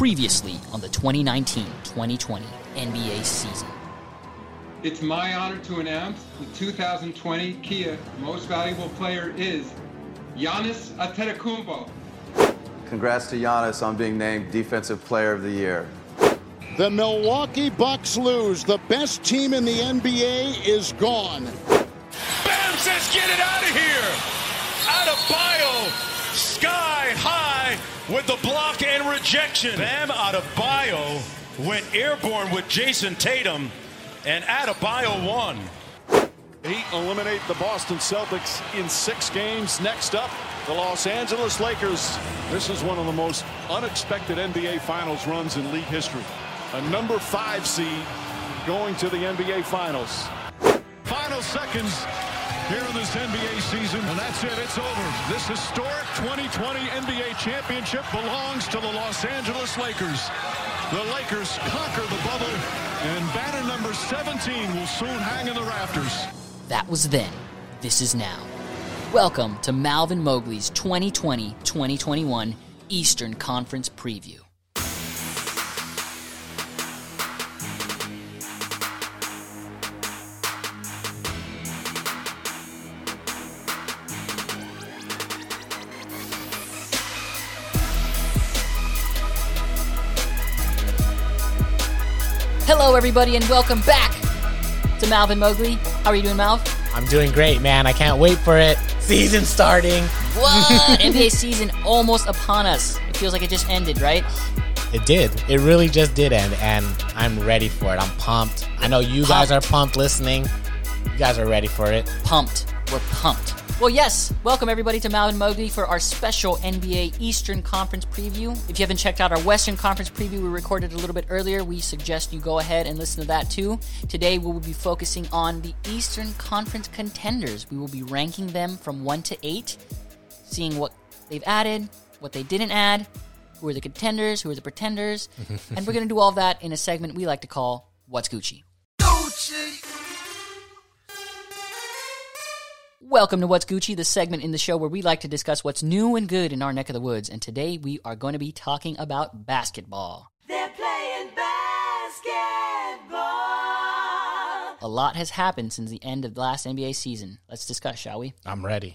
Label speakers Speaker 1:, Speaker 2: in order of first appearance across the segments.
Speaker 1: Previously on the 2019 2020 NBA season.
Speaker 2: It's my honor to announce the 2020 Kia Most Valuable Player is Giannis Antetokounmpo.
Speaker 3: Congrats to Giannis on being named Defensive Player of the Year.
Speaker 4: The Milwaukee Bucks lose. The best team in the NBA is gone.
Speaker 5: Bam says, get it out of here. Adebayo. Sky high with the block and rejection. Bam Adebayo went airborne with Jayson Tatum and Adebayo won.
Speaker 6: Heat eliminate the Boston Celtics in six games. Next up, the Los Angeles Lakers. This is one of the most unexpected NBA Finals runs in league history. A number five seed going to the NBA Finals. Final seconds here in this NBA season. And that's it. It's over. This historic 2020 NBA championship belongs to the Los Angeles Lakers. The Lakers conquer the bubble, and banner number 17 will soon hang in the rafters.
Speaker 1: That was then. This is now. Welcome to Malvin Mowgli's 2020 2021 Eastern Conference Preview. Hello, everybody, and welcome back to Malvin Mowgli. How are you doing, Malv?
Speaker 7: I'm doing great, man. I can't wait for it. Season starting.
Speaker 1: What? NBA season almost upon us. It feels like it just ended, right?
Speaker 7: It did. It really just did end, and I'm ready for it. I'm pumped. I know you guys are pumped listening. You guys are ready for it.
Speaker 1: Pumped. We're pumped. Well, yes. Welcome everybody to Malvin Mowgli for our special NBA Eastern Conference preview. If you haven't checked out our Western Conference preview, we recorded a little bit earlier. We suggest you go ahead and listen to that too. Today, we will be focusing on the Eastern Conference contenders. We will be ranking them from one to eight, seeing what they've added, what they didn't add, who are the contenders, who are the pretenders, and we're going to do all that in a segment we like to call "What's Gucci." Welcome to What's Gucci, the segment in the show where we like to discuss what's new and good in our neck of the woods. And today we are going to be talking about basketball.
Speaker 8: They're playing basketball.
Speaker 1: A lot has happened since the end of the last NBA season. Let's discuss, shall we?
Speaker 7: I'm ready.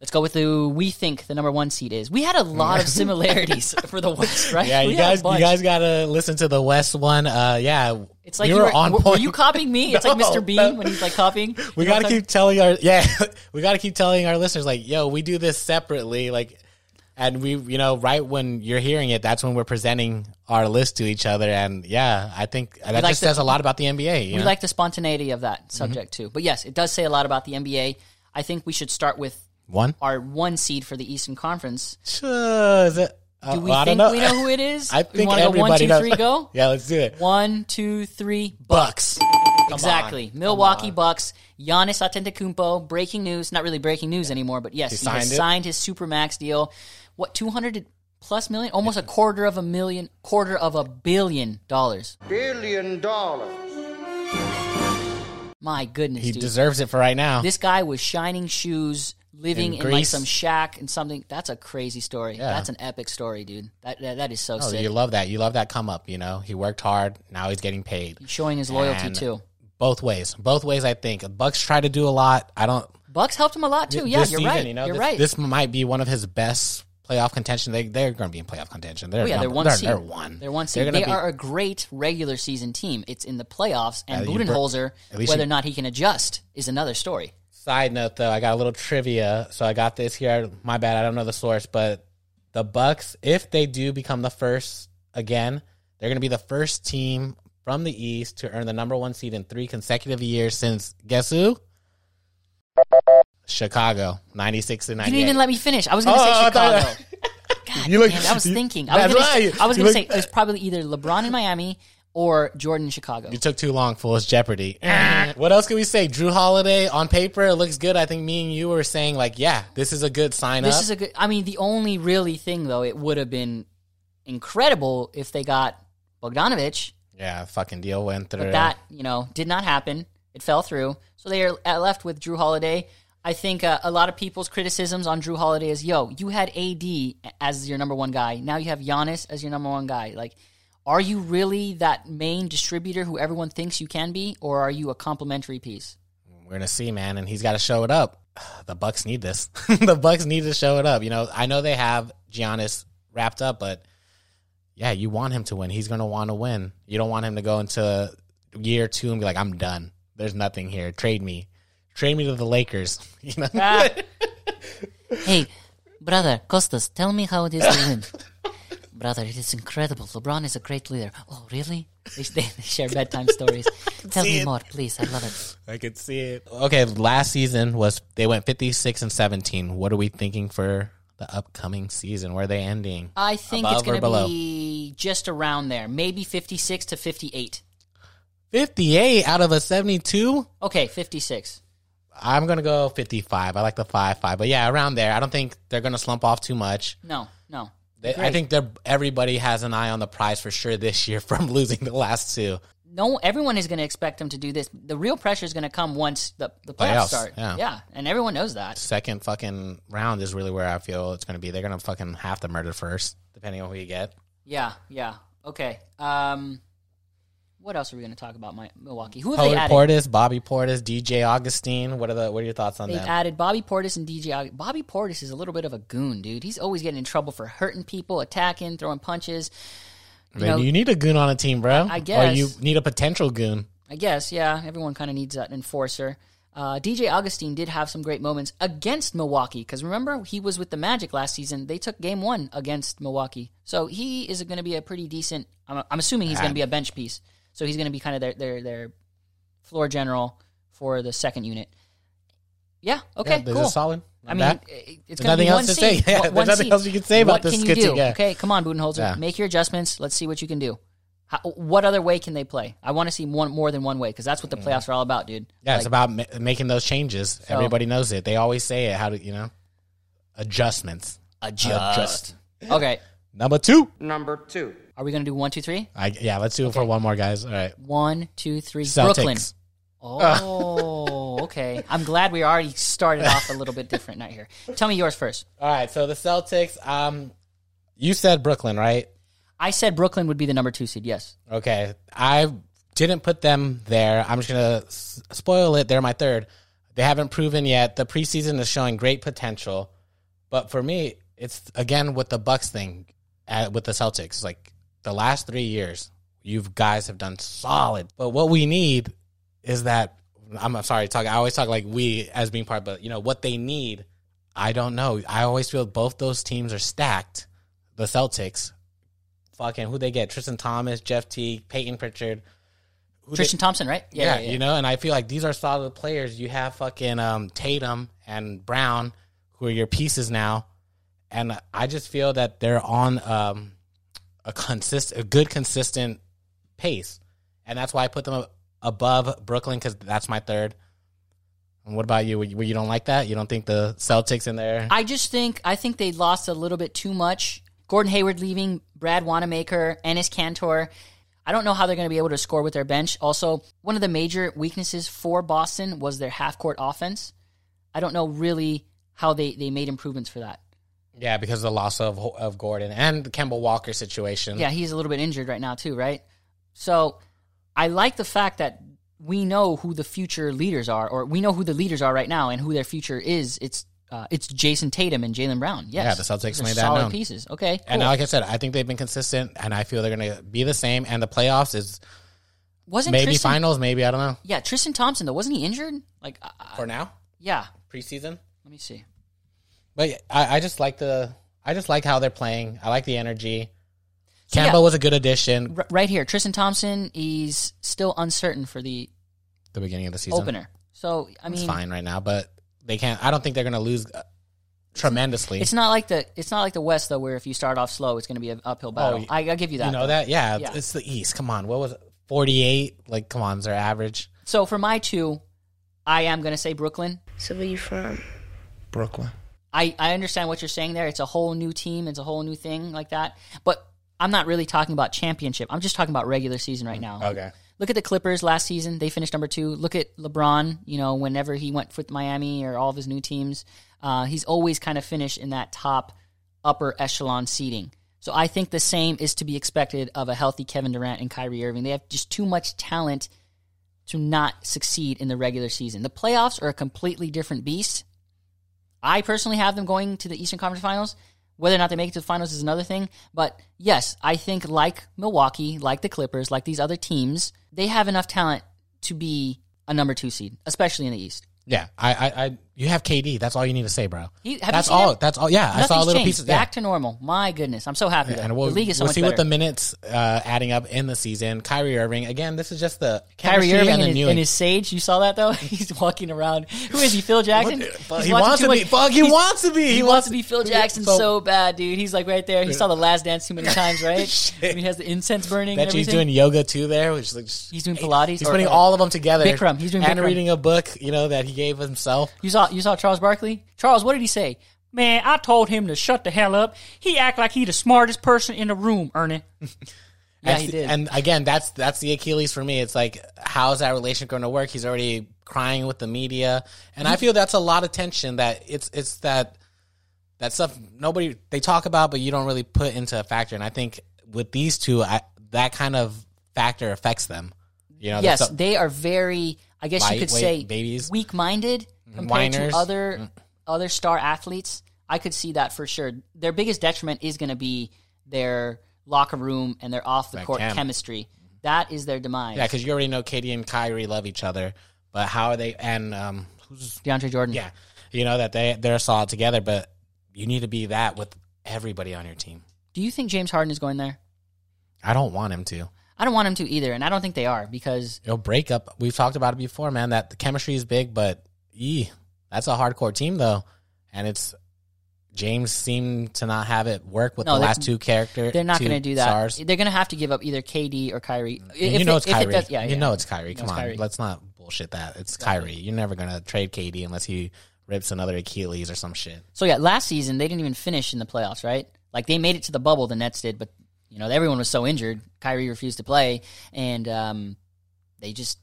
Speaker 1: Let's go with the we think the number one seed is. We had a lot of similarities for the West, right?
Speaker 7: Yeah, you guys, you guys gotta listen to the West one. Uh, yeah,
Speaker 1: It's like
Speaker 7: we
Speaker 1: you
Speaker 7: were,
Speaker 1: were,
Speaker 7: on point.
Speaker 1: were you copying me? It's like Mr. Bean
Speaker 7: no.
Speaker 1: when he's like copying.
Speaker 7: we
Speaker 1: You
Speaker 7: gotta keep telling our yeah, we gotta keep telling our listeners like, yo, we do this separately, like, and we, you know, right when you're hearing it, that's when we're presenting our list to each other, and yeah, I think that
Speaker 1: like
Speaker 7: just
Speaker 1: the-
Speaker 7: says a lot about the NBA. You
Speaker 1: We
Speaker 7: know?
Speaker 1: like the spontaneity of
Speaker 7: Mm-hmm.
Speaker 1: that subject too. But yes, it does say a lot about the NBA. I think we should start with
Speaker 7: one.
Speaker 1: our one seed for the Eastern Conference.
Speaker 7: Sure, is it? Uh,
Speaker 1: Do we
Speaker 7: well, I don't
Speaker 1: think we know who it is?
Speaker 7: I
Speaker 1: We
Speaker 7: think
Speaker 1: wanna go one,
Speaker 7: everybody
Speaker 1: two,
Speaker 7: knows.
Speaker 1: three, go?
Speaker 7: yeah, let's do it.
Speaker 1: One, two, three, Bucks. exactly. Milwaukee Bucks. Giannis Antetokounmpo. Breaking news. Not really breaking news anymore, but yes,
Speaker 7: He
Speaker 1: he, has
Speaker 7: signed it.
Speaker 1: signed his supermax deal. What two hundred plus million? Almost a quarter of a million, quarter of a billion dollars.
Speaker 4: Billion dollars.
Speaker 1: My goodness,
Speaker 7: He
Speaker 1: dude.
Speaker 7: deserves it for right now.
Speaker 1: this guy was shining shoes, living
Speaker 7: In
Speaker 1: in, like some shack and something. That's a crazy story.
Speaker 7: Yeah.
Speaker 1: That's an epic story, dude. That that, that is so
Speaker 7: Oh,
Speaker 1: sick.
Speaker 7: you love that. You love that come up. You know, he worked hard. Now he's getting paid.
Speaker 1: Showing his loyalty
Speaker 7: And
Speaker 1: too.
Speaker 7: Both ways. Both ways. I think Bucks try to do a lot. I don't.
Speaker 1: Bucks helped him a lot too. Yeah, you're
Speaker 7: season,
Speaker 1: right.
Speaker 7: You know,
Speaker 1: you're
Speaker 7: this,
Speaker 1: right.
Speaker 7: This might be one of his best playoff contention. They they're going to be in playoff contention. They're
Speaker 1: Oh yeah, they're one
Speaker 7: they're,
Speaker 1: seed.
Speaker 7: They're one.
Speaker 1: They're one seed.
Speaker 7: gonna
Speaker 1: They
Speaker 7: be-
Speaker 1: are a great regular season team. It's in the playoffs, and
Speaker 7: Yeah, you br-
Speaker 1: Budenholzer, whether
Speaker 7: you-
Speaker 1: or not he can adjust, is another story.
Speaker 7: Side note though, I got a little trivia. So I got this here. My bad. I don't know the source, but the Bucks, if they do become the first again, they're going to be the first team from the East to earn the number one seed in three consecutive years since guess who? Chicago, ninety six and
Speaker 1: You didn't even let me finish. I was going to
Speaker 7: Oh,
Speaker 1: say
Speaker 7: I
Speaker 1: Chicago. God
Speaker 7: You look-
Speaker 1: damn, I was thinking. I was
Speaker 7: that's
Speaker 1: gonna
Speaker 7: right.
Speaker 1: say, I was going to
Speaker 7: look-
Speaker 1: say it was probably either LeBron in Miami or Jordan Chicago.
Speaker 7: You took too long, fool. It's Jeopardy. what else can we say? Jrue Holiday on paper it looks good. I think me and you were saying like, yeah, this is a good sign
Speaker 1: This
Speaker 7: up.
Speaker 1: is a good. I mean, the only really thing though, it would have been incredible if they got Bogdanovich,
Speaker 7: yeah, fucking deal went through.
Speaker 1: but that you know did not happen. It fell through, so they are left with Jrue Holiday. I think uh, a lot of people's criticisms on Jrue Holiday is, yo, you had AD as your number one guy. Now you have Giannis as your number one guy. Like, are you really that main distributor who everyone thinks you can be, or are you a complementary piece?
Speaker 7: We're gonna see, man, and he's got to show it up. The Bucks need this. the Bucks need to show it up. You know, I know they have Giannis wrapped up, but yeah, you want him to win. He's gonna want to win. You don't want him to go into year two and be like, "I'm done. There's nothing here. Trade me, trade me to the Lakers." You know,
Speaker 1: Ah. hey, brother, Costas, tell me how it is to win. Brother, it is incredible. LeBron is a great leader. Oh, really? They, they, they share bedtime stories. tell me
Speaker 7: it.
Speaker 1: more, please. I love it.
Speaker 7: I could see it. Okay, last season was they went 56 and 17. What are we thinking for the upcoming season? Where are they ending?
Speaker 1: I think
Speaker 7: Above
Speaker 1: it's going
Speaker 7: or
Speaker 1: to
Speaker 7: below?
Speaker 1: be just around there, maybe 56 to 58.
Speaker 7: 58 out of a 72.
Speaker 1: Okay, 56.
Speaker 7: I'm gonna go 55. I like the five five, but yeah, around there. I don't think they're gonna slump off too much.
Speaker 1: No, no.
Speaker 7: They, I think they're everybody has an eye on the prize for sure this year from losing the last two.
Speaker 1: No, everyone is going to expect them to do this. The real pressure is going to come once the, the playoffs,
Speaker 7: Playoffs,
Speaker 1: start.
Speaker 7: yeah.
Speaker 1: and everyone knows that.
Speaker 7: Second fucking round is really where I feel it's gonna be. They're gonna fucking have to murder first, depending on who you get.
Speaker 1: Yeah, yeah. Okay. Um, what else are we going to talk about? My Milwaukee. Who have they added?
Speaker 7: Portis, Bobby Portis, DJ Augustin. What are the what are your thoughts on
Speaker 1: They've
Speaker 7: them?
Speaker 1: added Bobby Portis and DJ. Aug- Bobby Portis is a little bit of a goon, dude. He's always getting in trouble for hurting people, attacking, throwing punches. You
Speaker 7: Maybe
Speaker 1: know,
Speaker 7: you need a goon on a team, bro.
Speaker 1: I
Speaker 7: Or
Speaker 1: guess.
Speaker 7: you need a potential goon.
Speaker 1: I guess, yeah. Everyone kind of needs that enforcer. Uh, DJ Augustin did have some great moments against Milwaukee because remember he was with the Magic last season. They took Game One against Milwaukee, so he is going to be a pretty decent. I'm, I'm assuming he's going to be a bench piece, so he's going to be kind of their their their floor general for the second unit. Yeah. Okay.
Speaker 7: Yeah, this
Speaker 1: cool.
Speaker 7: is solid.
Speaker 1: I
Speaker 7: Not
Speaker 1: mean,
Speaker 7: bad.
Speaker 1: it's going to be
Speaker 7: nothing
Speaker 1: one
Speaker 7: else to say. Yeah,
Speaker 1: One-
Speaker 7: there's nothing
Speaker 1: seed.
Speaker 7: else you can say about
Speaker 1: what
Speaker 7: this
Speaker 1: can you do?
Speaker 7: yeah.
Speaker 1: Okay, come on, Budenholzer.
Speaker 7: Yeah.
Speaker 1: Make your adjustments. Let's see what you can do. How, what other way can they play? I want to see one more than one way because that's what the mm. playoffs are all about, dude.
Speaker 7: Yeah, it's about ma- making those changes.
Speaker 1: So-
Speaker 7: Everybody knows it. They always say it. How to you know adjustments.
Speaker 1: adjust. Okay,
Speaker 7: Number two.
Speaker 9: Number two.
Speaker 1: Are we gonna do one, two, three?
Speaker 7: I, yeah, let's do it for one more, guys. All right.
Speaker 1: One, two, three.
Speaker 7: Celtics.
Speaker 1: Brooklyn. Oh, okay. I'm glad we already started off a little bit different night here. Tell me yours first.
Speaker 7: All right. So the Celtics. Um, you said Brooklyn, right?
Speaker 1: I said Brooklyn would be the number two seed. Yes.
Speaker 7: Okay. I didn't put them there. I'm just gonna s- spoil it. They're my third. They haven't proven yet. The preseason is showing great potential, but for me, it's again with the Bucks thing, uh, with the Celtics. Like the last three years, you guys have done solid. But what we need is that I'm sorry, talk. I always talk like we as being part, but you know what they need. I don't know. I always feel both those teams are stacked. The Celtics, fucking who they get? Tristan Thomas, Jeff Teague, Payton Pritchard. Who they-
Speaker 1: Tristan Thompson, right?
Speaker 7: yeah, you know, and I feel like these are solid players. You have fucking um, Tatum and Brown, who are your pieces now, and I just feel that they're on um, a consist, a good consistent pace, and that's why I put them above Brooklyn because that's my third. And what about you? You you don't like that? You don't think the Celtics in there?
Speaker 1: I just think I think they lost a little bit too much. Gordon Hayward leaving, Brad Wanamaker, Enes Kanter. I don't know how they're going to be able to score with their bench. Also, one of the major weaknesses for Boston was their half court offense. I don't know really how they, they made improvements for that.
Speaker 7: Yeah, because of the loss of of Gordon and the Kemba Walker situation.
Speaker 1: Yeah, he's a little bit injured right now too, right? So I like the fact that we know who the future leaders are, or we know who the leaders are right now, and who their future is. It's uh, it's Jayson Tatum and Jaylen Brown. Yes,
Speaker 7: Yeah, the Celtics made that
Speaker 1: solid
Speaker 7: known.
Speaker 1: pieces. Okay,
Speaker 7: And
Speaker 1: cool.
Speaker 7: like I said, I think they've been consistent, and I feel they're going to be the same. And the playoffs is
Speaker 1: wasn't
Speaker 7: maybe
Speaker 1: Tristan,
Speaker 7: finals, maybe I don't know.
Speaker 1: Yeah, Tristan Thompson though wasn't he injured? Like, uh,
Speaker 7: For now,
Speaker 1: yeah.
Speaker 7: preseason.
Speaker 1: Let me see.
Speaker 7: But yeah, I, I just like the, I just like how they're playing. I like the energy.
Speaker 1: So,
Speaker 7: Kemba
Speaker 1: yeah.
Speaker 7: was a good addition.
Speaker 1: R- right here, Tristan Thompson. is still uncertain for the
Speaker 7: The beginning of the season,
Speaker 1: opener. So I mean,
Speaker 7: it's
Speaker 1: mean,
Speaker 7: fine right now, but they can't. I don't think they're going to lose uh, tremendously.
Speaker 1: it's not like the it's not like the West though, where if you start off slow, it's going to be an uphill battle. I'll give you that.
Speaker 7: you know
Speaker 1: though.
Speaker 7: that? Yeah,
Speaker 1: Yeah.
Speaker 7: it's the East. Come on, what was? Forty-eight? Like, come on, is their average?
Speaker 1: So for my two, I am going to say Brooklyn.
Speaker 9: So where you from?
Speaker 7: Brooklyn.
Speaker 1: I, I understand what you're saying there. It's a whole new team. It's a whole new thing like that. But I'm not really talking about championship. I'm just talking about regular season right now.
Speaker 7: Okay.
Speaker 1: Look at the Clippers last season; they finished number two. Look at LeBron. You know, whenever he went with Miami or all of his new teams, uh, he's always kind of finished in that top upper echelon seating. So I think the same is to be expected of a healthy Kevin Durant and Kyrie Irving. They have just too much talent to not succeed in the regular season. The playoffs are a completely different beast. I personally have them going to the Eastern Conference Finals. Whether or not they make it to the finals is another thing. But yes, I think like Milwaukee, like the Clippers, like these other teams, they have enough talent to be a number two seed, especially in the East.
Speaker 7: Yeah, I, I, you have KD. That's all you need to say, bro.
Speaker 1: He- you
Speaker 7: that's all. That's all. Yeah, I saw a little
Speaker 1: changed.
Speaker 7: pieces. Yeah.
Speaker 1: Back to normal. My goodness, I'm so happy. though.
Speaker 7: and we'll,
Speaker 1: the league is so
Speaker 7: we'll
Speaker 1: much
Speaker 7: see
Speaker 1: better.
Speaker 7: what the minutes uh, adding up in the season. Kyrie Irving again. This is just the
Speaker 1: Kyrie Irving
Speaker 7: and
Speaker 1: in
Speaker 7: the
Speaker 1: his,
Speaker 7: new
Speaker 1: in his sage. You saw that though. He's walking around. Who is he? Phil Jackson. He's
Speaker 7: he wants to be. Fuck, he
Speaker 1: he's-
Speaker 7: wants to be.
Speaker 1: He, wants to be Phil Jackson so,
Speaker 7: So-
Speaker 1: bad, dude. He's like right there. He saw the Last Dance too many times, right? He has the incense burning.
Speaker 7: Bet he's doing yoga too there, which like
Speaker 1: He's doing Pilates
Speaker 7: He's putting all of them together.
Speaker 1: Bikram. He's doing
Speaker 7: and reading a book, you know, that he gave himself.
Speaker 1: You saw you saw Charles Barkley. Charles, what did he say? Man, I told him to shut the hell up. He act like he the smartest person in the room, Ernie. yeah,
Speaker 7: And-
Speaker 1: he did.
Speaker 7: And again, that's that's the Achilles for me. It's like, how's that relationship going to work? He's already crying with the media, and I mm-hmm. feel that's a lot of tension. That it's it's that that stuff nobody they talk about, but you don't really put into a factor. And I think with these two, I, that kind of factor affects them. You know,
Speaker 1: yes, they are very. I guess you could say
Speaker 7: babies.
Speaker 1: weak-minded compared
Speaker 7: Whiners.
Speaker 1: to other other star athletes. I could see that for sure. Their biggest detriment is going to be their locker room and their off the
Speaker 7: That
Speaker 1: court
Speaker 7: chem.
Speaker 1: chemistry. That is their demise.
Speaker 7: yeah, because you already know KD and Kyrie love each other, but how are they? And um, who's
Speaker 1: DeAndre Jordan.
Speaker 7: yeah, you know that they they're solid together, but you need to be that with everybody on your team.
Speaker 1: Do you think James Harden is going there?
Speaker 7: I don't want him to.
Speaker 1: I don't want him to either, and I don't think they are because
Speaker 7: It'll break up. We've talked about it before, man. That the chemistry is big, but ee, that's a hardcore team though, and it's James seemed to not have it work with
Speaker 1: No,
Speaker 7: the last two characters.
Speaker 1: they're not going to do that.
Speaker 7: Stars.
Speaker 1: They're going to have to give up either KD or Kyrie.
Speaker 7: You know
Speaker 1: it-
Speaker 7: it's
Speaker 1: if it
Speaker 7: Kyrie.
Speaker 1: does- yeah,
Speaker 7: you
Speaker 1: yeah.
Speaker 7: know it's Kyrie. Come
Speaker 1: it's
Speaker 7: on,
Speaker 1: Kyrie.
Speaker 7: let's not bullshit that. It's Kyrie. You're never gonna trade KD unless he rips another Achilles or some shit.
Speaker 1: So yeah, last season they didn't even finish in the playoffs, right? Like they made it to the bubble, the Nets did, but you know everyone was so injured. Kyrie refused to play, and um, they just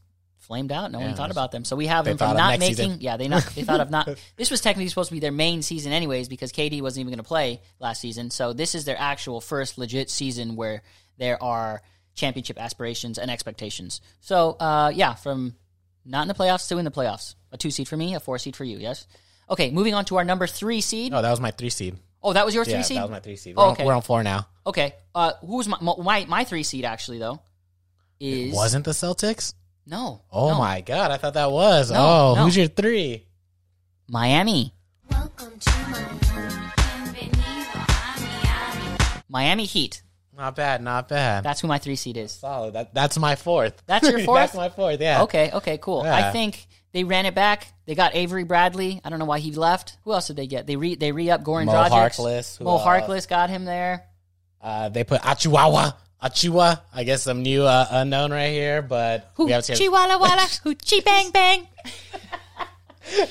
Speaker 1: flamed out. No
Speaker 7: Yeah,
Speaker 1: one thought about them. So we have them from not making.
Speaker 7: season.
Speaker 1: Yeah, they not they thought of not. This was technically supposed to be their main season, anyways, because KD wasn't even going to play last season. So this is their actual first legit season where there are championship aspirations and expectations. So uh, yeah, from not in the playoffs to in the playoffs, a two seed for me, a four seed for you. Yes. Okay, moving on to our number three seed.
Speaker 7: No, that was my three seed.
Speaker 1: Oh, that was your three
Speaker 7: Yeah,
Speaker 1: seed.
Speaker 7: that was my three seed.
Speaker 1: Oh,
Speaker 7: We're, on-
Speaker 1: okay.
Speaker 7: we're on four now.
Speaker 1: Okay. Uh, who's my my my three seed actually though? Is
Speaker 7: Wasn't the Celtics?
Speaker 1: No.
Speaker 7: Oh
Speaker 1: no.
Speaker 7: my god, I thought that was.
Speaker 1: No,
Speaker 7: oh,
Speaker 1: no.
Speaker 7: who's your three?
Speaker 1: Miami.
Speaker 8: Welcome to Miami. Miami.
Speaker 1: Miami Heat.
Speaker 7: Not bad, not bad.
Speaker 1: That's who my three seed is.
Speaker 7: solid. That, that's my fourth.
Speaker 1: That's your fourth?
Speaker 7: that's my fourth. Yeah.
Speaker 1: Okay. Okay. Cool.
Speaker 7: Yeah.
Speaker 1: I think they ran it back. They got Avery Bradley. I don't know why he left. Who else did they get? They re they re up Goran
Speaker 7: Mo
Speaker 1: Dragic.
Speaker 7: Harkless,
Speaker 1: Mo
Speaker 7: else?
Speaker 1: Harkless got him there.
Speaker 7: Uh, they put Achihuahua. Achiuwa, I guess some new uh, unknown right here, but we have to
Speaker 1: Hoochie walla walla. Hoochie bang bang.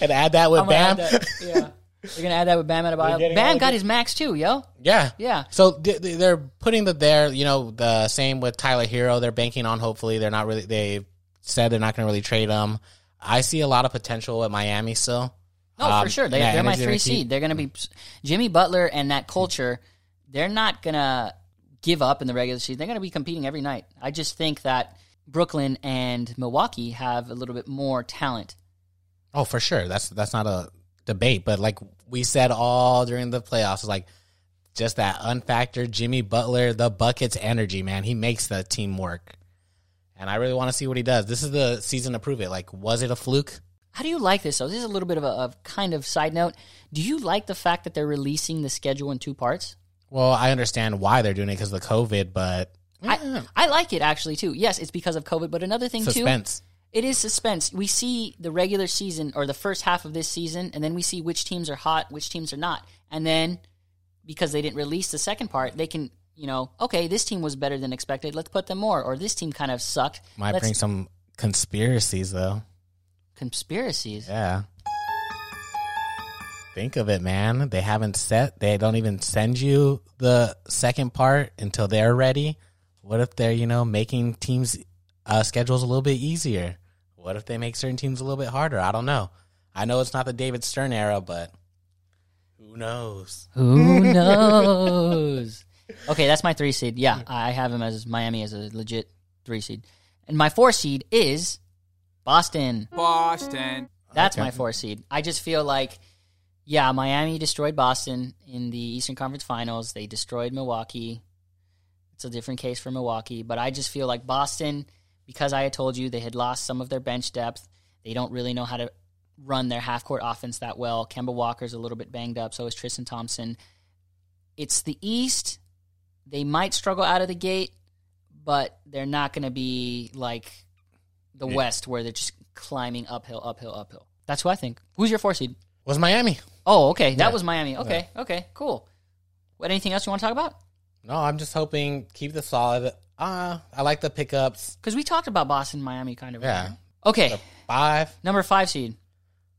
Speaker 7: and add that with
Speaker 1: I'm gonna
Speaker 7: Bam.
Speaker 1: that. Yeah. They're gonna add that with Bam
Speaker 7: They're
Speaker 1: Adebayo. Bam got
Speaker 7: good-
Speaker 1: his max too, yo.
Speaker 7: Yeah,
Speaker 1: Yeah.
Speaker 7: So th- th- they're putting the there, you know, the same with Tyler Herro. They're banking on. Hopefully, they're not really. They said they're not going to really trade him. I see a lot of potential at Miami still.
Speaker 1: No,
Speaker 7: Um,
Speaker 1: for sure. They,
Speaker 7: yeah,
Speaker 1: they're my three seed. They're going to be Jimmy Butler and that culture. They're not going to give up in the regular season. They're going to be competing every night. I just think that Brooklyn and Milwaukee have a little bit more talent.
Speaker 7: Oh, for sure. That's that's not a debate, but like we said all during the playoffs, like just that unfactored Jimmy Butler, the buckets energy, man. He makes the team work. And I really want to see what he does. This is the season to prove it. Like, was it a fluke?
Speaker 1: How do you like this? though? this is a little bit of a of kind of side note. Do you like the fact that they're releasing the schedule in two parts?
Speaker 7: Well, I understand why they're doing it because of the COVID, but
Speaker 1: I, I like it actually too. Yes, it's because of COVID, but another thing too,
Speaker 7: suspense.
Speaker 1: It is suspense. We see the regular season or the first half of this season, and then we see which teams are hot, which teams are not. And then because they didn't release the second part, they can, you know, okay, this team was better than expected. Let's put them more. Or this team kind of sucked.
Speaker 7: Might
Speaker 1: Let's-
Speaker 7: bring some conspiracies, though.
Speaker 1: conspiracies.
Speaker 7: Yeah. Think of it, man. They haven't set. They don't even send you the second part until they're ready. What if they're you know making teams uh, schedule's a little bit easier? What if they make certain teams a little bit harder? I don't know. I know it's not the David Stern era, but who knows?
Speaker 1: Who knows? okay, that's my three seed. Yeah, I have him as Miami as a legit three seed. And my four seed is Boston.
Speaker 9: Boston.
Speaker 1: That's
Speaker 7: Okay.
Speaker 1: my four seed. I just feel like, yeah, Miami destroyed Boston in the Eastern Conference Finals. They destroyed Milwaukee. It's a different case for Milwaukee, but I just feel like Boston, because I had told you they had lost some of their bench depth. They don't really know how to run their half court offense that well. Kemba Walker's a little bit banged up, so is Tristan Thompson. It's the East. They might struggle out of the gate, but they're not going to be like the West where they're just climbing uphill, uphill, uphill. That's who I think. Who's your four seed?
Speaker 7: Was Miami?
Speaker 1: Oh, okay. That
Speaker 7: Yeah.
Speaker 1: was Miami. Okay, okay, cool. What? Anything else you want to talk about?
Speaker 7: No, I'm just hoping keep the solid. Uh, I like the pickups.
Speaker 1: Because we talked about Boston, Miami, kind of.
Speaker 7: Yeah.
Speaker 1: Okay,
Speaker 7: Five.
Speaker 1: number five seed.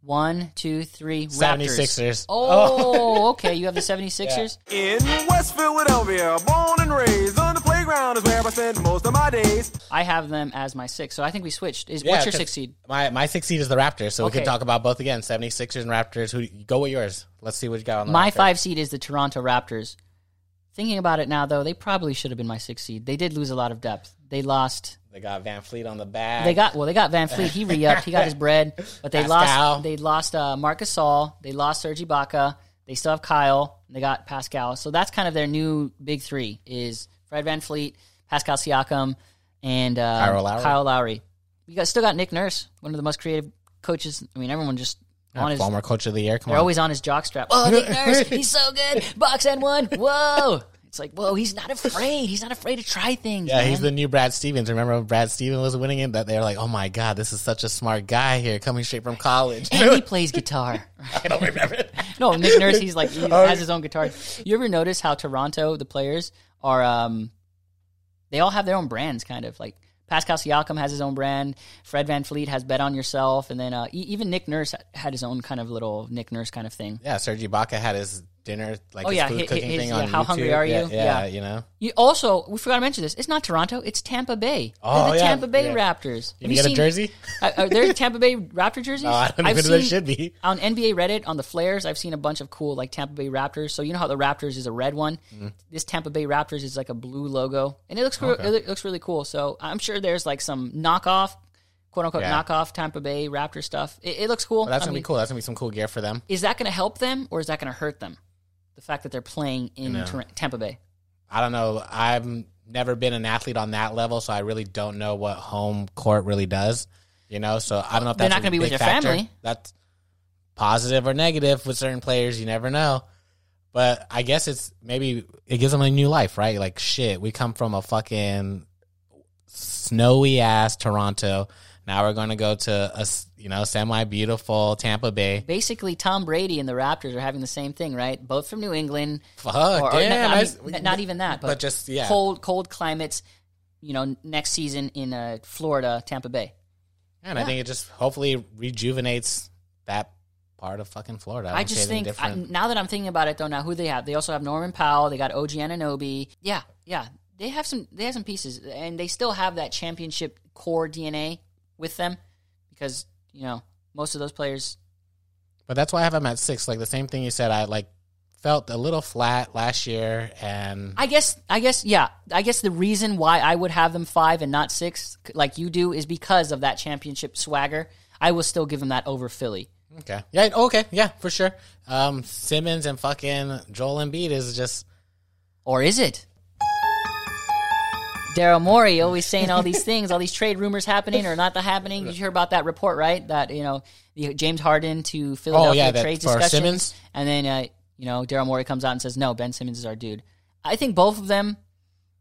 Speaker 1: One, two, three. Raptors.
Speaker 7: 76ers.
Speaker 1: Oh, okay. You have the 76ers?
Speaker 9: In West Philadelphia, born and raised on the is where I spend most of my days.
Speaker 1: I have them as my six. So I think we switched. Is
Speaker 7: Yeah,
Speaker 1: What's your six seed?
Speaker 7: My my six seed is the Raptors, so we can talk about both again. 76ers and Raptors. Who go with yours? Let's see what you got on the
Speaker 1: My
Speaker 7: Raptors.
Speaker 1: five seed is the Toronto Raptors. Thinking about it now, though, they probably should have been my six seed. They did lose a lot of depth. They lost.
Speaker 7: They got VanVleet on the back.
Speaker 1: They got well. They got VanVleet. He re-upped. He got his bread, but they
Speaker 7: Pascal.
Speaker 1: lost. They lost uh, Marcus Gasol. They lost Serge Ibaka. They still have Kyle. They got Pascal. So that's kind of their new big three: is Fred VanVleet, Pascal Siakam, and uh,
Speaker 7: Kyle Lowry.
Speaker 1: Kyle Lowry. You got still got Nick Nurse, one of the most creative coaches. I mean, everyone just
Speaker 7: Yeah,
Speaker 1: on his.
Speaker 7: former coach of the year. Come
Speaker 1: They're
Speaker 7: on.
Speaker 1: always on his jockstrap. Oh, Nick Nurse, he's so good. Box and one. Whoa. It's like, whoa, he's not afraid. He's not afraid to try things.
Speaker 7: yeah,
Speaker 1: man.
Speaker 7: he's the new Brad Stevens. Remember when Brad Stevens was winning it? That they were like, "Oh my god, this is such a smart guy here, coming straight from college."
Speaker 1: and he plays guitar.
Speaker 7: I don't remember.
Speaker 1: No, Nick Nurse, he's like he
Speaker 7: Oh,
Speaker 1: has his own guitar. You ever notice how Toronto, the players, are um they all have their own brands kind of. Like Pascal Siakam has his own brand, Fred VanVleet has Bet on Yourself, and then uh, e- even Nick Nurse had his own kind of little Nick Nurse kind of thing.
Speaker 7: Yeah, Serge Ibaka had his dinner, like
Speaker 1: Oh, yeah,
Speaker 7: food
Speaker 1: his-
Speaker 7: cooking
Speaker 1: his-
Speaker 7: thing
Speaker 1: yeah,
Speaker 7: on
Speaker 1: How
Speaker 7: YouTube.
Speaker 1: Hungry Are You?
Speaker 7: Yeah,
Speaker 1: Yeah.
Speaker 7: you know.
Speaker 1: You also we forgot to mention this. It's not Toronto. It's Tampa Bay.
Speaker 7: Oh,
Speaker 1: they're the
Speaker 7: yeah,
Speaker 1: Tampa Bay
Speaker 7: yeah.
Speaker 1: Raptors.
Speaker 7: You
Speaker 1: Have
Speaker 7: get a jersey?
Speaker 1: Uh, are there Tampa Bay Raptor jerseys?
Speaker 7: No, I don't
Speaker 1: I've
Speaker 7: even know there
Speaker 1: seen-
Speaker 7: should be.
Speaker 1: on NBA Reddit on the flares. I've seen a bunch of cool like Tampa Bay Raptors. So you know how the Raptors is a red one.
Speaker 7: Mm-hmm.
Speaker 1: This Tampa Bay Raptors is like a blue logo, and it looks cool
Speaker 7: Okay.
Speaker 1: it looks really cool. So I'm sure there's like some knockoff, quote unquote
Speaker 7: Yeah.
Speaker 1: knockoff Tampa Bay Raptor stuff. It, it looks cool.
Speaker 7: Well, that's
Speaker 1: I
Speaker 7: gonna
Speaker 1: mean,
Speaker 7: be cool. That's gonna be some cool gear for them.
Speaker 1: Is that going to help them or is that going to hurt them? The fact that they're playing in
Speaker 7: know.
Speaker 1: Tor- Tampa Bay.
Speaker 7: I don't know. I've never been an athlete on that level, so I really don't know what home court really does. You know, so I don't know if
Speaker 1: They're
Speaker 7: that's
Speaker 1: not gonna be with their
Speaker 7: factor.
Speaker 1: family.
Speaker 7: That's positive or negative with certain players. You never know. But I guess it's maybe it gives them a new life, right? Like shit, we come from a fucking snowy ass Toronto. Now we're going to go to a you know semi beautiful Tampa Bay.
Speaker 1: Basically, Tom Brady and the Raptors are having the same thing, right? Both from New England.
Speaker 7: Fuck,
Speaker 1: or, or
Speaker 7: damn,
Speaker 1: not, I
Speaker 7: I-
Speaker 1: mean, not even that, but,
Speaker 7: but just, yeah.
Speaker 1: cold, cold climates. You know, next season in uh, Florida, Tampa Bay.
Speaker 7: And I think it just hopefully rejuvenates that part of fucking Florida.
Speaker 1: I
Speaker 7: don't
Speaker 1: just think I, now that I'm thinking about it, though, now who they have? They also have Norman Powell. They got OG Anunoby. Yeah, yeah. They have some. They have some pieces, and they still have that championship core DNA with them, because you know most of those players.
Speaker 7: but that's why I have them at six. Like the same thing you said, I like felt a little flat last year, and
Speaker 1: I guess. I guess. Yeah. I guess the reason why I would have them five and not six, like you do, is because of that championship swagger. I will still give them that over Philly.
Speaker 7: okay, yeah, okay, yeah, for sure. Um, Simmons and fucking Joel Embiid is just
Speaker 1: Or is it? Daryl Morey always saying all these things, all these trade rumors happening or not the happening. Did you hear about that report, right? That you know, the James Harden to Philadelphia
Speaker 7: Oh, yeah, that
Speaker 1: trade
Speaker 7: Simmons?
Speaker 1: and then uh, you know Daryl Morey comes out and says, "No, Ben Simmons is our dude." I think both of them.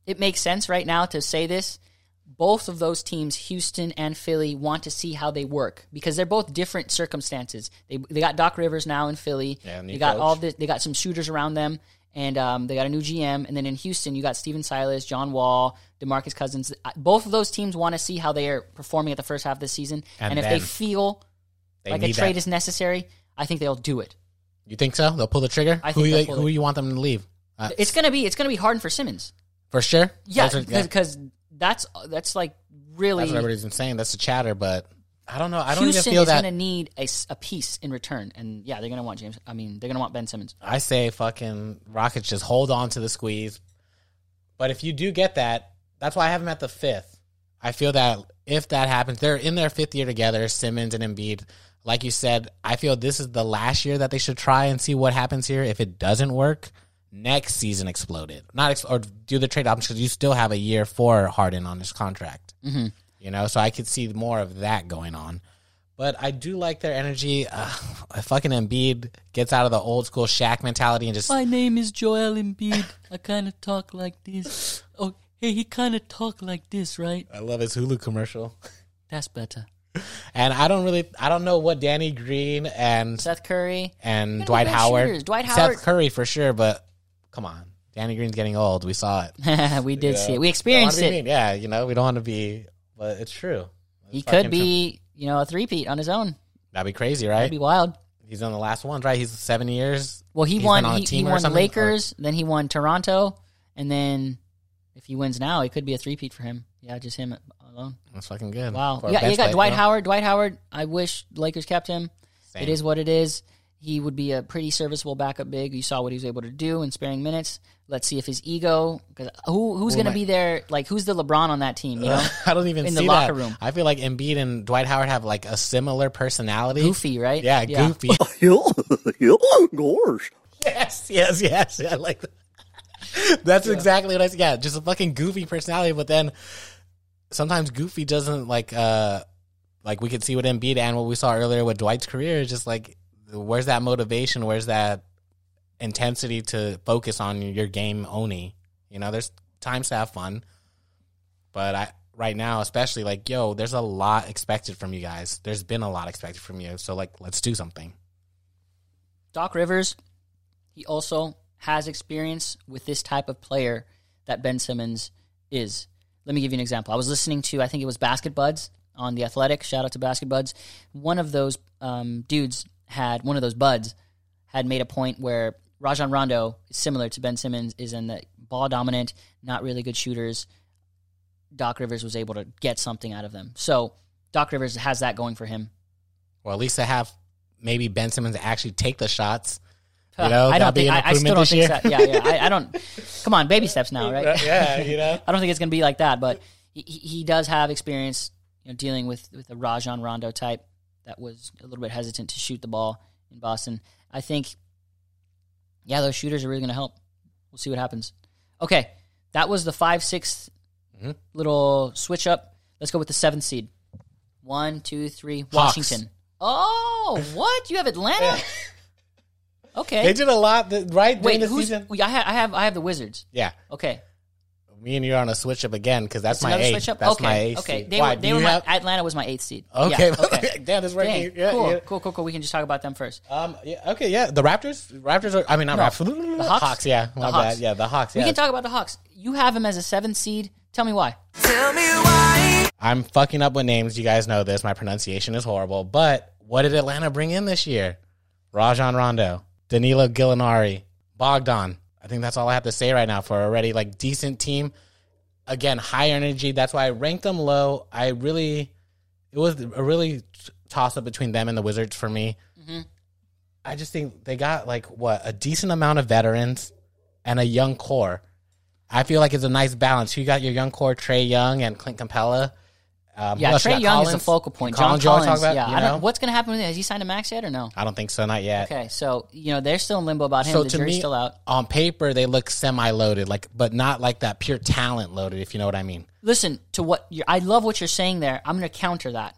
Speaker 1: It makes sense right now to say this. Both of those teams, Houston and Philly, want to see how they work because they're both different circumstances. They they got Doc Rivers now in Philly.
Speaker 7: Yeah,
Speaker 1: they got
Speaker 7: coach.
Speaker 1: all the, they got some shooters around them, and um, they got a new GM. And then in Houston, you got Stephen Silas, John Wall, Demarcus Cousins. Uh, Both of those teams want to see how they are performing at the first half of the season, and,
Speaker 7: And
Speaker 1: if they feel
Speaker 7: they
Speaker 1: like a trade
Speaker 7: that.
Speaker 1: is necessary, I think they'll do it.
Speaker 7: You think so? They'll pull the trigger.
Speaker 1: I
Speaker 7: who
Speaker 1: think
Speaker 7: you,
Speaker 1: they'll
Speaker 7: who you want them to leave? Uh,
Speaker 1: It's gonna be it's gonna be Harden for Simmons.
Speaker 7: for sure.
Speaker 1: Yeah, because that's that's like really
Speaker 7: That's what everybody's been saying. That's the chatter, but I don't know. I don't
Speaker 1: Houston
Speaker 7: even feel
Speaker 1: is
Speaker 7: that.
Speaker 1: going to need a, s- a piece in return, and yeah, they're going to want James. I mean, they're going to want Ben Simmons.
Speaker 7: I say fucking Rockets just hold on to the squeeze. But if you do get that, that's why I have them at the fifth. I feel that if that happens, they're in their fifth year together, Simmons and Embiid. Like you said, I feel this is the last year that they should try and see what happens here. If it doesn't work, next season exploded. Not ex- or do the trade options because you still have a year for Harden on his contract.
Speaker 1: Mhm.
Speaker 7: You know, so I could see more of that going on. But I do like their energy. Uh, fucking Embiid gets out of the old school Shaq mentality and just
Speaker 1: My name is Joel Embiid. I kind of talk like this. Oh, hey, he kind of talk like this, right?
Speaker 7: I love his Hulu commercial.
Speaker 1: That's better.
Speaker 7: And I don't really, I don't know what Danny Green and
Speaker 1: Seth Curry
Speaker 7: and Dwight Howard,
Speaker 1: shooters. Dwight
Speaker 7: Seth Curry for sure. But come on, Danny Green's getting old. We saw it.
Speaker 1: we did see it. We experienced it.
Speaker 7: mean. Yeah, you know, we don't want to be, but it's true.
Speaker 1: He
Speaker 7: It's fucking
Speaker 1: could be, you know, a three-peat on his own.
Speaker 7: That'd be crazy, right?
Speaker 1: That'd be wild.
Speaker 7: He's on the last ones, right? He's seven years.
Speaker 1: Well, he won.
Speaker 7: on
Speaker 1: He, he
Speaker 7: or
Speaker 1: won Lakers. Then he won Toronto, and then if he wins now, it could be a three-peat for him. Yeah, just him alone.
Speaker 7: That's fucking good.
Speaker 1: Wow.
Speaker 7: For
Speaker 1: Yeah, you got
Speaker 7: player,
Speaker 1: Dwight
Speaker 7: you know?
Speaker 1: Howard. Dwight Howard. I wish Lakers kept him.
Speaker 7: Same.
Speaker 1: It is what it is. He would be a pretty serviceable backup big. You saw what he was able to do in sparing minutes. Let's see if his ego. Because who who's going to be there? Like who's the LeBron on that team? You know,
Speaker 7: I don't even
Speaker 1: in
Speaker 7: see
Speaker 1: the locker
Speaker 7: that.
Speaker 1: room.
Speaker 7: I feel like Embiid and Dwight Howard have like a similar personality.
Speaker 1: Goofy, right?
Speaker 7: Yeah,
Speaker 1: Yeah.
Speaker 7: goofy.
Speaker 10: Gosh.
Speaker 7: yes, yes, yes. I like that. That's exactly what I said. Yeah, just a fucking goofy personality, but then sometimes goofy doesn't like uh like we could see with Embiid and what we saw earlier with Dwight's career is just like where's that motivation, where's that intensity to focus on your game only. You know, there's times to have fun. But I right now, especially like, yo, there's a lot expected from you guys. There's been a lot expected from you. So like let's do something.
Speaker 1: Doc Rivers, he also has experience with this type of player that Ben Simmons is. Let me give you an example. I was listening to, I think it was Basket Buds on The Athletic. Shout out to Basket Buds. One of those um, dudes had, one of those buds had made a point where Rajon Rondo is similar to Ben Simmons, is in the ball dominant, not really good shooters. Doc Rivers was able to get something out of them. So Doc Rivers has that going for him.
Speaker 7: Or at least to have maybe Ben Simmons actually take the shots. You know,
Speaker 1: I don't think. I, I still don't think. So. Yeah, yeah. I, I don't. Come on, baby steps now, right?
Speaker 7: Yeah, you know.
Speaker 1: I don't think it's going to be like that, but he, he he does have experience, you know, dealing with with a Rajon Rondo type that was a little bit hesitant to shoot the ball in Boston. I think, yeah, those shooters are really going to help. We'll see what happens. Okay, that was the five six
Speaker 7: Mm-hmm.
Speaker 1: little switch up. Let's go with the seventh seed. One, two, three.
Speaker 7: Hawks.
Speaker 1: Washington. Oh, what? You have Atlanta? Okay.
Speaker 7: They did a lot, that, right?
Speaker 1: Wait,
Speaker 7: during the
Speaker 1: who's?
Speaker 7: season?
Speaker 1: I have, I have, I have the Wizards.
Speaker 7: Yeah.
Speaker 1: Okay,
Speaker 7: Me and you are on a switch up again because that's
Speaker 1: It's
Speaker 7: my
Speaker 1: another
Speaker 7: eighth.
Speaker 1: switch up.
Speaker 7: That's
Speaker 1: okay,
Speaker 7: my eighth.
Speaker 1: okay.
Speaker 7: seed.
Speaker 1: They
Speaker 7: Why,
Speaker 1: were, they were
Speaker 7: have-
Speaker 1: my Atlanta was my eighth seed.
Speaker 7: Okay,
Speaker 1: Yeah, okay.
Speaker 7: damn, that's working.
Speaker 1: Dang,
Speaker 7: Yeah,
Speaker 1: cool,
Speaker 7: yeah.
Speaker 1: cool, cool, cool. We can just talk about them first.
Speaker 7: Um, yeah, okay, yeah. The Raptors, Raptors are. I mean, not
Speaker 1: No,
Speaker 7: Raptors.
Speaker 1: the Hawks?
Speaker 7: yeah.
Speaker 1: The
Speaker 7: My
Speaker 1: Hawks.
Speaker 7: Yeah, the Hawks.
Speaker 1: We can talk about the Hawks. You have them as a seventh seed. Tell me why. Tell me why.
Speaker 7: I'm fucking up with names. You guys know this. My pronunciation is horrible. But what did Atlanta bring in this year? Rajon Rondo, Danilo Gallinari, Bogdan. I think that's all I have to say right now for already like decent team. Again, high energy. That's why I ranked them low. I really, it was a really toss up between them and the Wizards for me. Mm-hmm. I just think they got like what a decent amount of veterans and a young core. I feel like it's a nice balance. You got your young core, Trae Young and Clint Capela. Um,
Speaker 1: Yeah,
Speaker 7: Trae?
Speaker 1: Young is the
Speaker 7: Collins?
Speaker 1: focal point. John
Speaker 7: you
Speaker 1: Collins.
Speaker 7: talk about,
Speaker 1: yeah,
Speaker 7: you know?
Speaker 1: what's going to happen with him? Has he signed a max yet or no?
Speaker 7: I don't think so, not yet.
Speaker 1: Okay, so you know they're still in limbo about him.
Speaker 7: So
Speaker 1: the
Speaker 7: to
Speaker 1: jury's
Speaker 7: me,
Speaker 1: still out.
Speaker 7: on paper, they look semi-loaded, like, but not like that pure talent loaded. If you know what I mean.
Speaker 1: Listen to what you're, I love what you're saying there. I'm going to counter that.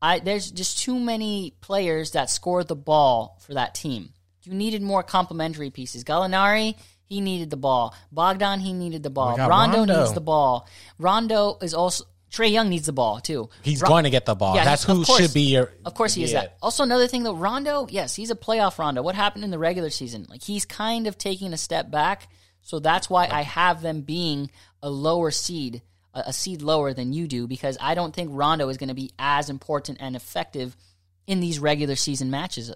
Speaker 1: I there's just too many players that score the ball for that team. You needed more complementary pieces. Gallinari, he needed the ball. Bogdan, he needed the ball. Rondo,
Speaker 7: Rondo.
Speaker 1: needs the ball. Rondo is also Trae Young needs the ball too.
Speaker 7: He's
Speaker 1: Ro-
Speaker 7: going to get the ball.
Speaker 1: Yeah,
Speaker 7: That's who
Speaker 1: course.
Speaker 7: should be your.
Speaker 1: Of course he is
Speaker 7: Yeah.
Speaker 1: that. Also another thing though, Rondo, yes, he's a playoff Rondo. What happened in the regular season? Like he's kind of taking a step back. So that's why I have them being a lower seed, a, seed lower than you do, because I don't think Rondo is going to be as important and effective in these regular season matches.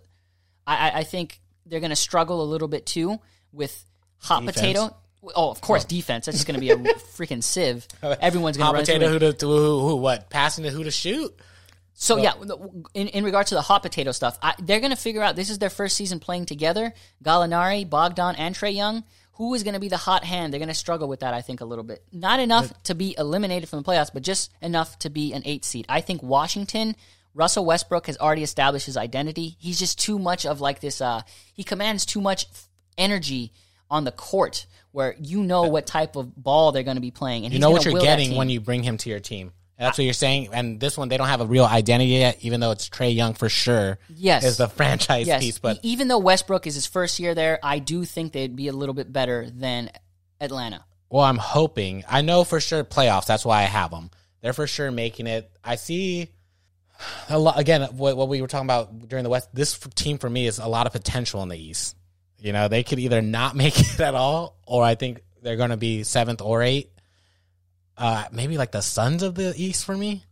Speaker 1: I, I, I think they're going to struggle a little bit too with hot
Speaker 7: Defense.
Speaker 1: potato. Oh, of course, defense. That's just going to be a freaking sieve. Everyone's going to run.
Speaker 7: potato, who to who, who what? Passing to who to shoot?
Speaker 1: So yeah, in, in regards to the hot potato stuff, I, they're going to figure out this is their first season playing together. Gallinari, Bogdan, and Trae Young. Who is going to be the hot hand? They're going to struggle with that, I think, a little bit. Not enough to be eliminated from the playoffs, but just enough to be an eight seed. I think Washington, Russell Westbrook has already established his identity. He's just too much of like this. Uh, he commands too much energy on the court, where you know what type of ball they're going to be playing, and
Speaker 7: You know what you're getting when you bring him to your team. That's what you're saying. And this one, they don't have a real identity yet, even though it's Trae Young for sure.
Speaker 1: Yes.
Speaker 7: is the franchise
Speaker 1: Yes,
Speaker 7: piece. But
Speaker 1: even though Westbrook is his first year there, I do think they'd be a little bit better than Atlanta.
Speaker 7: well, I'm hoping. I know for sure playoffs. That's why I have them. They're for sure making it. I see a lot again. What, what we were talking about during the West. This team for me is a lot of potential in the East. You know, they could either not make it at all, or I think they're going to be seventh or eight. Uh, maybe like the Suns of the East for me.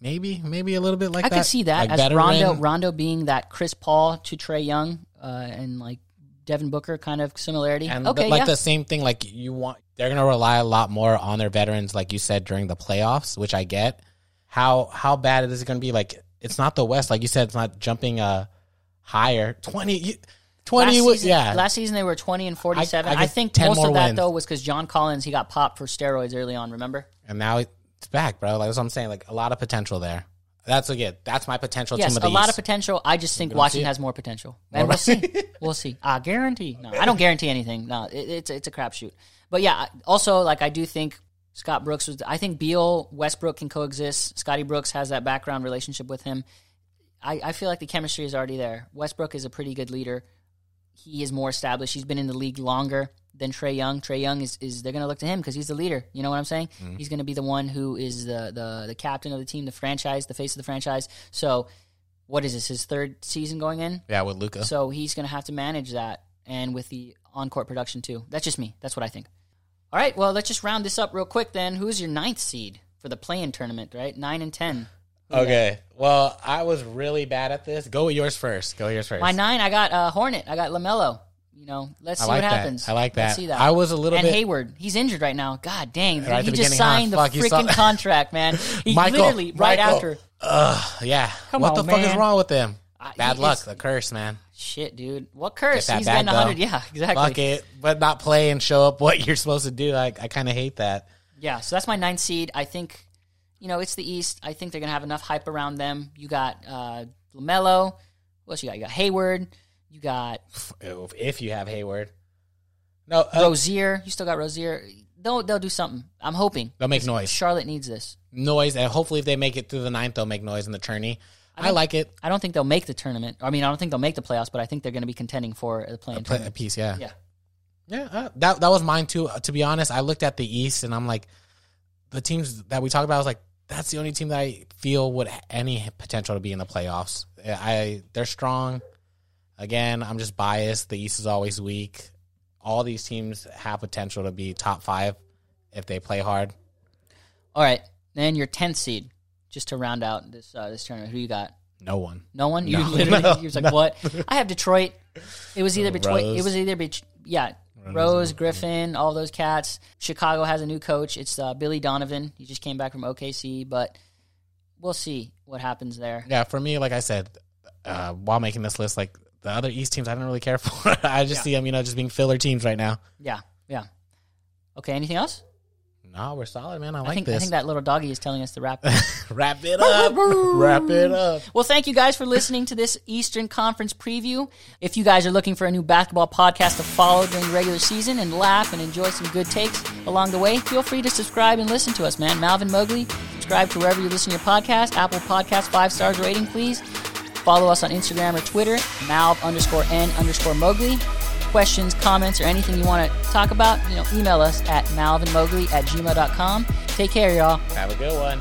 Speaker 7: Maybe, maybe a little bit like
Speaker 1: I
Speaker 7: that.
Speaker 1: could see that
Speaker 7: Like
Speaker 1: as
Speaker 7: veteran.
Speaker 1: Rondo, Rondo being that Chris Paul to Trae Young, uh, and like Devin Booker kind of similarity.
Speaker 7: And
Speaker 1: okay,
Speaker 7: the- like
Speaker 1: yeah.
Speaker 7: the same thing, like you want, they're gonna rely a lot more on their veterans, like you said during the playoffs, which I get. How how bad is it gonna be? Like it's not the West, like you said, it's not jumping uh higher. Twenty, you- twenty,
Speaker 1: last
Speaker 7: was
Speaker 1: season,
Speaker 7: yeah.
Speaker 1: last season they were twenty and forty-seven.
Speaker 7: I-
Speaker 1: I,
Speaker 7: I
Speaker 1: think most of that
Speaker 7: wins.
Speaker 1: though was because John Collins he got popped for steroids early on. Remember?
Speaker 7: and now it's back, bro. Like that's what I'm saying. Like a lot of potential there. That's again, that's my potential
Speaker 1: Yes, a lot of potential. I just think Washington has more potential, and we'll see. We'll see. I guarantee. No, I don't guarantee anything. No, it, it's it's a crapshoot. But yeah, also like I do think Scott Brooks was. I think Beal Westbrook can coexist. Scotty Brooks has that background relationship with him. I, I feel like the chemistry is already there. Westbrook is a pretty good leader. He is more established. He's been in the league longer than Trae Young. Trae Young is, is they're going to look to him because he's the leader. You know what I'm saying? Mm-hmm. He's going to be the one who is the, the the captain of the team, the franchise, the face of the franchise. So, what is this? His third season going in.
Speaker 7: yeah, with Luka.
Speaker 1: So he's going to have to manage that, and with the on court production too. That's just me. That's what I think. All right. Well, let's just round this up real quick. Then, who's your ninth seed for the play-in tournament? Right, nine and ten.
Speaker 7: Okay. Well, I was really bad at this. Go with yours first. Go with yours first.
Speaker 1: My nine, I got uh, Hornet. I got Lamelo. You know, let's
Speaker 7: I
Speaker 1: see
Speaker 7: like
Speaker 1: what
Speaker 7: that.
Speaker 1: happens.
Speaker 7: I like
Speaker 1: Let's
Speaker 7: that.
Speaker 1: see that.
Speaker 7: I was a little
Speaker 1: and
Speaker 7: bit-
Speaker 1: Hayward, he's injured right now. God dang,
Speaker 7: Right at
Speaker 1: he
Speaker 7: the
Speaker 1: just
Speaker 7: beginning, huh?
Speaker 1: signed the
Speaker 7: you saw-
Speaker 1: freaking contract, man. He
Speaker 7: Michael,
Speaker 1: literally right
Speaker 7: Michael.
Speaker 1: after.
Speaker 7: Ugh, yeah.
Speaker 1: Come
Speaker 7: what
Speaker 1: on,
Speaker 7: the fuck is
Speaker 1: man.
Speaker 7: wrong with him?
Speaker 1: Uh,
Speaker 7: Bad
Speaker 1: he
Speaker 7: luck,
Speaker 1: is-
Speaker 7: the curse, man.
Speaker 1: Shit, dude. What curse?
Speaker 7: That
Speaker 1: He's
Speaker 7: bag,
Speaker 1: hundred.
Speaker 7: though.
Speaker 1: Yeah, exactly.
Speaker 7: Fuck it, but not play and show up what you're supposed to do. Like I kind of hate that.
Speaker 1: Yeah, so that's my ninth seed. I think, you know, it's the East. I think they're gonna have enough hype around them. You got uh, Lamelo. What else you got? You got Hayward. You got
Speaker 7: If, you have Hayward, no, uh,
Speaker 1: Rozier. You still got Rozier. They'll they'll do something. I'm hoping.
Speaker 7: they'll make noise,
Speaker 1: Charlotte needs this.
Speaker 7: noise, and hopefully if they make it through the ninth, they'll make noise in the tourney. I, like it.
Speaker 1: I don't think they'll make the tournament. I mean, I don't think they'll make the playoffs, but I think they're going to be contending for the playing
Speaker 7: Play a
Speaker 1: tournament.
Speaker 7: piece, yeah,
Speaker 1: Yeah.
Speaker 7: yeah. Uh, that that was mine too. Uh, to be honest, I looked at the East and I'm like, the teams that we talked about. I was like, that's the only team that I feel would any potential to be in the playoffs. I they're strong. Again, I'm just biased. The East is always weak. All these teams have potential to be top five if they play hard.
Speaker 1: All right. Then your tenth seed, just to round out this uh, this tournament. Who you got?
Speaker 7: No one.
Speaker 1: No one. You
Speaker 7: No.
Speaker 1: literally.
Speaker 7: No.
Speaker 1: You was like, what? I have Detroit. It was either Detroit. It was either be, yeah. Rose, Griffin, all those cats. Chicago has a new coach. It's uh, Billy Donovan. He just came back from OKC, but we'll see what happens there.
Speaker 7: Yeah, for me, like I said, uh, while making this list, like the other East teams, I don't really care for. I just see them, you know, just being filler teams right now.
Speaker 1: Yeah, yeah. Okay. Anything else?
Speaker 7: No, we're solid, man. I
Speaker 1: I
Speaker 7: like
Speaker 1: think
Speaker 7: this.
Speaker 1: I think that little doggy is telling us to wrap. It up.
Speaker 7: Wrap it up. Wrap it up.
Speaker 1: Well, thank you guys for listening to this Eastern Conference preview. If you guys are looking for a new basketball podcast to follow during the regular season and laugh and enjoy some good takes along the way, feel free to subscribe and listen to us, man. Malvin Mowgli, subscribe to wherever you listen to your podcast. Apple Podcast, five stars rating, please. Follow us on Instagram or Twitter, malv underscore n underscore Mowgli. Questions, comments, or anything you want to talk about, you know, email us at malvinmowgli at gmail.com. Take care, y'all.
Speaker 7: Have a good one.